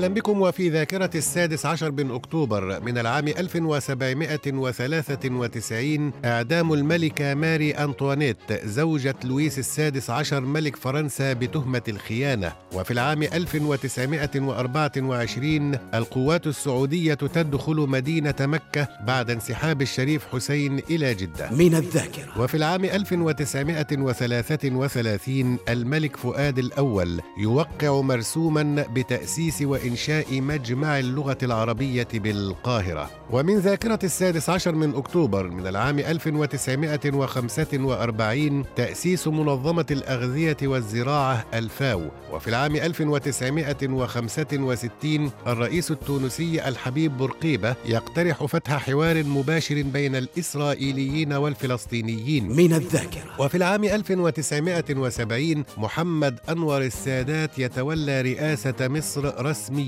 أهلا بكم وفي ذاكرة السادس عشر من أكتوبر من العام 1793 إعدام الملكة ماري أنطوانيت زوجة لويس السادس عشر ملك فرنسا بتهمة الخيانة. وفي العام 1924 القوات السعودية تدخل مدينة مكة بعد انسحاب الشريف حسين إلى جدة. من الذاكرة. وفي العام 1933 الملك فؤاد الأول يوقع مرسوما بتأسيس وإنشاء مجمع اللغة العربية بالقاهرة. ومن ذاكرة السادس عشر من أكتوبر من العام 1945 تأسيس منظمة الأغذية والزراعة الفاو. وفي العام 1965 الرئيس التونسي الحبيب بورقيبة يقترح فتح حوار مباشر بين الإسرائيليين والفلسطينيين. من الذاكرة. وفي العام 1970 محمد أنور السادات يتولى رئاسة مصر رسميا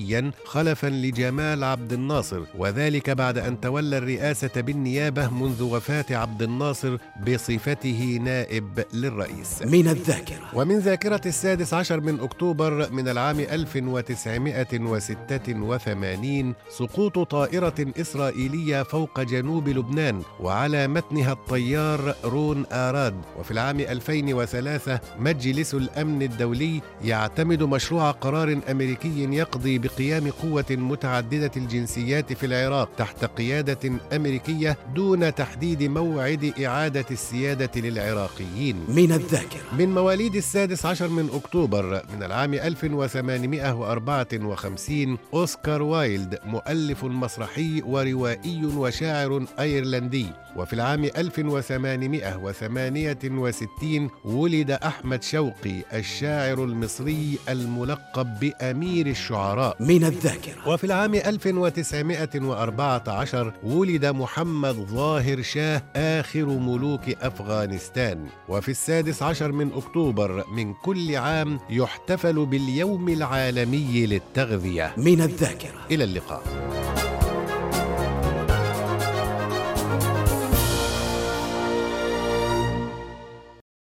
خلفا لجمال عبد الناصر وذلك بعد أن تولى الرئاسة بالنيابة منذ وفاة عبد الناصر بصفته نائب للرئيس. من الذاكرة. ومن ذاكرة السادس عشر من أكتوبر من العام 1986 سقوط طائرة إسرائيلية فوق جنوب لبنان وعلى متنها الطيار رون آراد. وفي العام 2003 مجلس الأمن الدولي يعتمد مشروع قرار أمريكي يقضي بقيام قوة متعددة الجنسيات في العراق تحت قيادة أمريكية دون تحديد موعد إعادة السيادة للعراقيين. من الذاكرة. من مواليد السادس عشر من أكتوبر من العام 1854 أوسكار وايلد مؤلف مسرحي وروائي وشاعر أيرلندي. وفي العام 1868 ولد أحمد شوقي الشاعر المصري الملقب بأمير الشعراء. من الذاكرة. وفي العام 1914 ولد محمد ظاهر شاه آخر ملوك أفغانستان. وفي السادس عشر من أكتوبر من كل عام يحتفل باليوم العالمي للتغذية. من الذاكرة. إلى اللقاء.